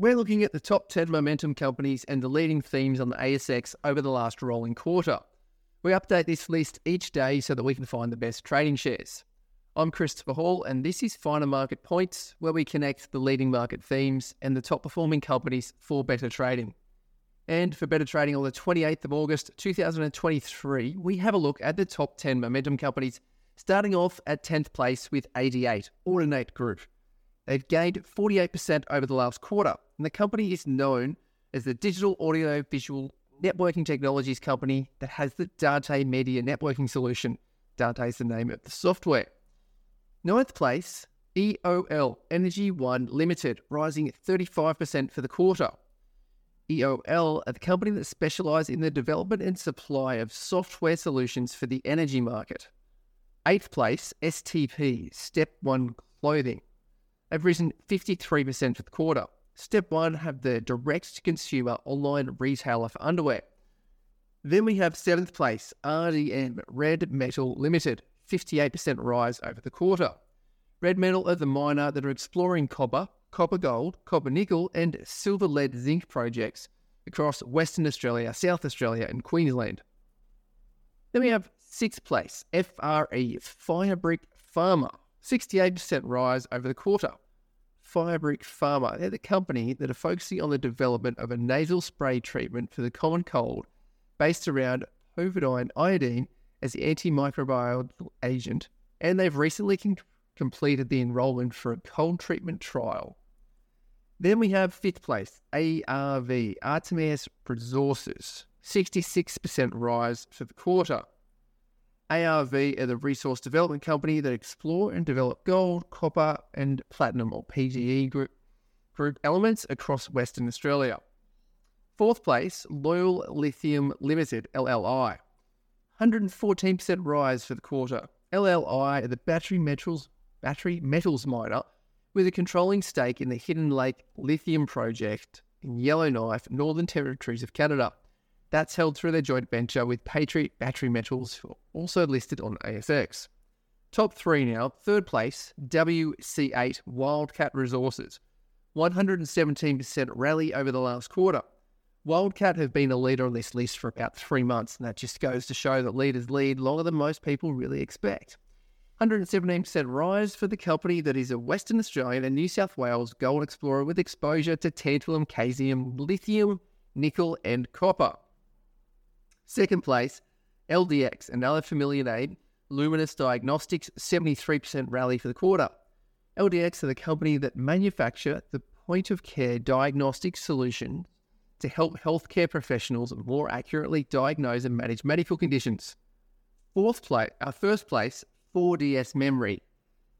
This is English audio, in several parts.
We're looking at the top 10 momentum companies and the leading themes on the ASX over the last rolling quarter. We update this list each day so that we can find the best trading shares. I'm Christopher Hall, and this is Finer Market Points, where we connect the leading market themes and the top performing companies for better trading. And for better trading on the 28th of August 2023, we have a look at the top 10 momentum companies, starting off at 10th place with AD8, Audinate Group. They've gained 48% over the last quarter, and the company is known as the digital audio visual networking technologies company that has the Dante Media networking solution. Dante is the name of the software. Ninth place, EOL Energy One Limited, rising 35% for the quarter. EOL are the company that specialise in the development and supply of software solutions for the energy market. Eighth place, STP, Step One Clothing, have risen 53% for the quarter. Step one have the direct to consumer online retailer for underwear. Then we have seventh place, RDM Red Metal Limited, 58% rise over the quarter. Red Metal are the miner that are exploring copper, copper gold, copper nickel, and silver lead zinc projects across Western Australia, South Australia, and Queensland. Then we have sixth place, FRE Firebrick Pharma, 68% rise over the quarter. Firebrick Pharma, they're the company that are focusing on the development of a nasal spray treatment for the common cold based around povidone iodine as the antimicrobial agent, and they've recently completed the enrollment for a cold treatment trial. Then we have fifth place, ARV, Artemis Resources, 66% rise for the quarter. ARV are the resource development company that explore and develop gold, copper, and platinum or PGE group, group elements across Western Australia. Fourth place, Loyal Lithium Limited, LLI. 114% rise for the quarter. LLI are the battery metals, battery metals miner with a controlling stake in the Hidden Lake Lithium Project in Yellowknife, Northern Territories of Canada. That's held through their joint venture with Patriot Battery Metals, also listed on ASX. Top three now. Third place, WC8 Wildcat Resources. 117% rally over the last quarter. Wildcat have been a leader on this list for about three months, and that just goes to show that leaders lead longer than most people really expect. 117% rise for the company that is a Western Australian and New South Wales gold explorer with exposure to tantalum, caesium, lithium, nickel, and copper. Second place, LDX, another familiar name, Lumos Diagnostics, 73% rally for the quarter. LDX are the company that manufacture the point of care diagnostic solution to help healthcare professionals more accurately diagnose and manage medical conditions. Fourth place, our uh, first place, 4DS Memory,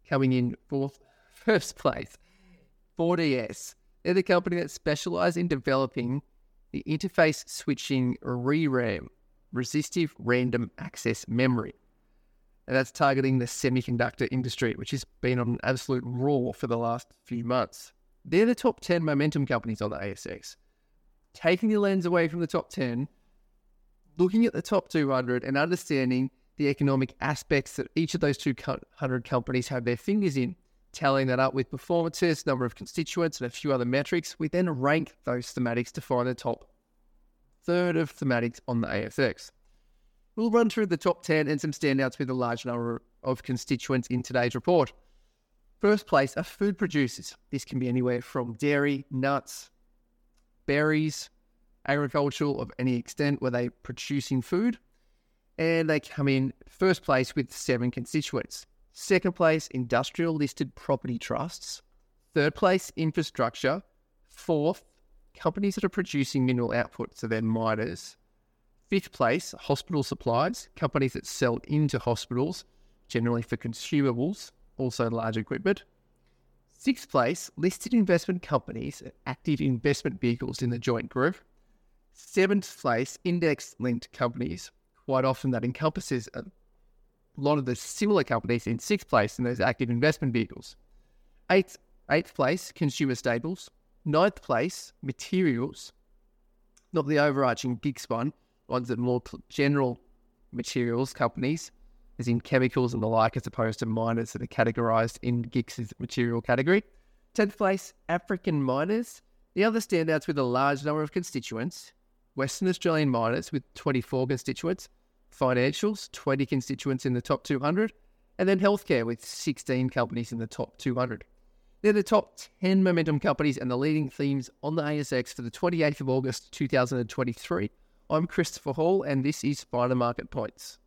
coming in fourth, first place. 4DS. They're the company that specialize in developing the interface switching ReRAM resistive random access memory. And that's targeting the semiconductor industry, which has been on an absolute roar for the last few months. They're the top 10 momentum companies on the ASX. Taking the lens away from the top 10, looking at the top 200 and understanding the economic aspects that each of those 200 companies have their fingers in, tallying that up with performances, number of constituents, and a few other metrics, we then rank those thematics to find the top third of thematics on the ASX. We'll run through the top 10 and some standouts with a large number of constituents in today's report. First place are food producers. This can be anywhere from dairy, nuts, berries, agricultural of any extent where they're producing food. And they come in first place with seven constituents. Second place, industrial listed property trusts. Third place, infrastructure. Fourth, companies that are producing mineral output, so they're miners. Fifth place, hospital supplies, companies that sell into hospitals, generally for consumables, also large equipment. Sixth place, listed investment companies, and active investment vehicles in the joint group. Seventh place, index linked companies. Quite often that encompasses a lot of the similar companies in sixth place in those active investment vehicles. Eighth, eighth place, consumer staples. Ninth place, materials, not the overarching GICS one, ones that are more general materials companies, as in chemicals and the like, as opposed to miners that are categorized in GICS' material category. 10th place, African miners. The other standouts with a large number of constituents Western Australian miners with 24 constituents, financials, 20 constituents in the top 200, and then healthcare with 16 companies in the top 200. They're the top 10 momentum companies and the leading themes on the ASX for the 28th of August 2023. I'm Christopher Hall, and this is Finer Market Points.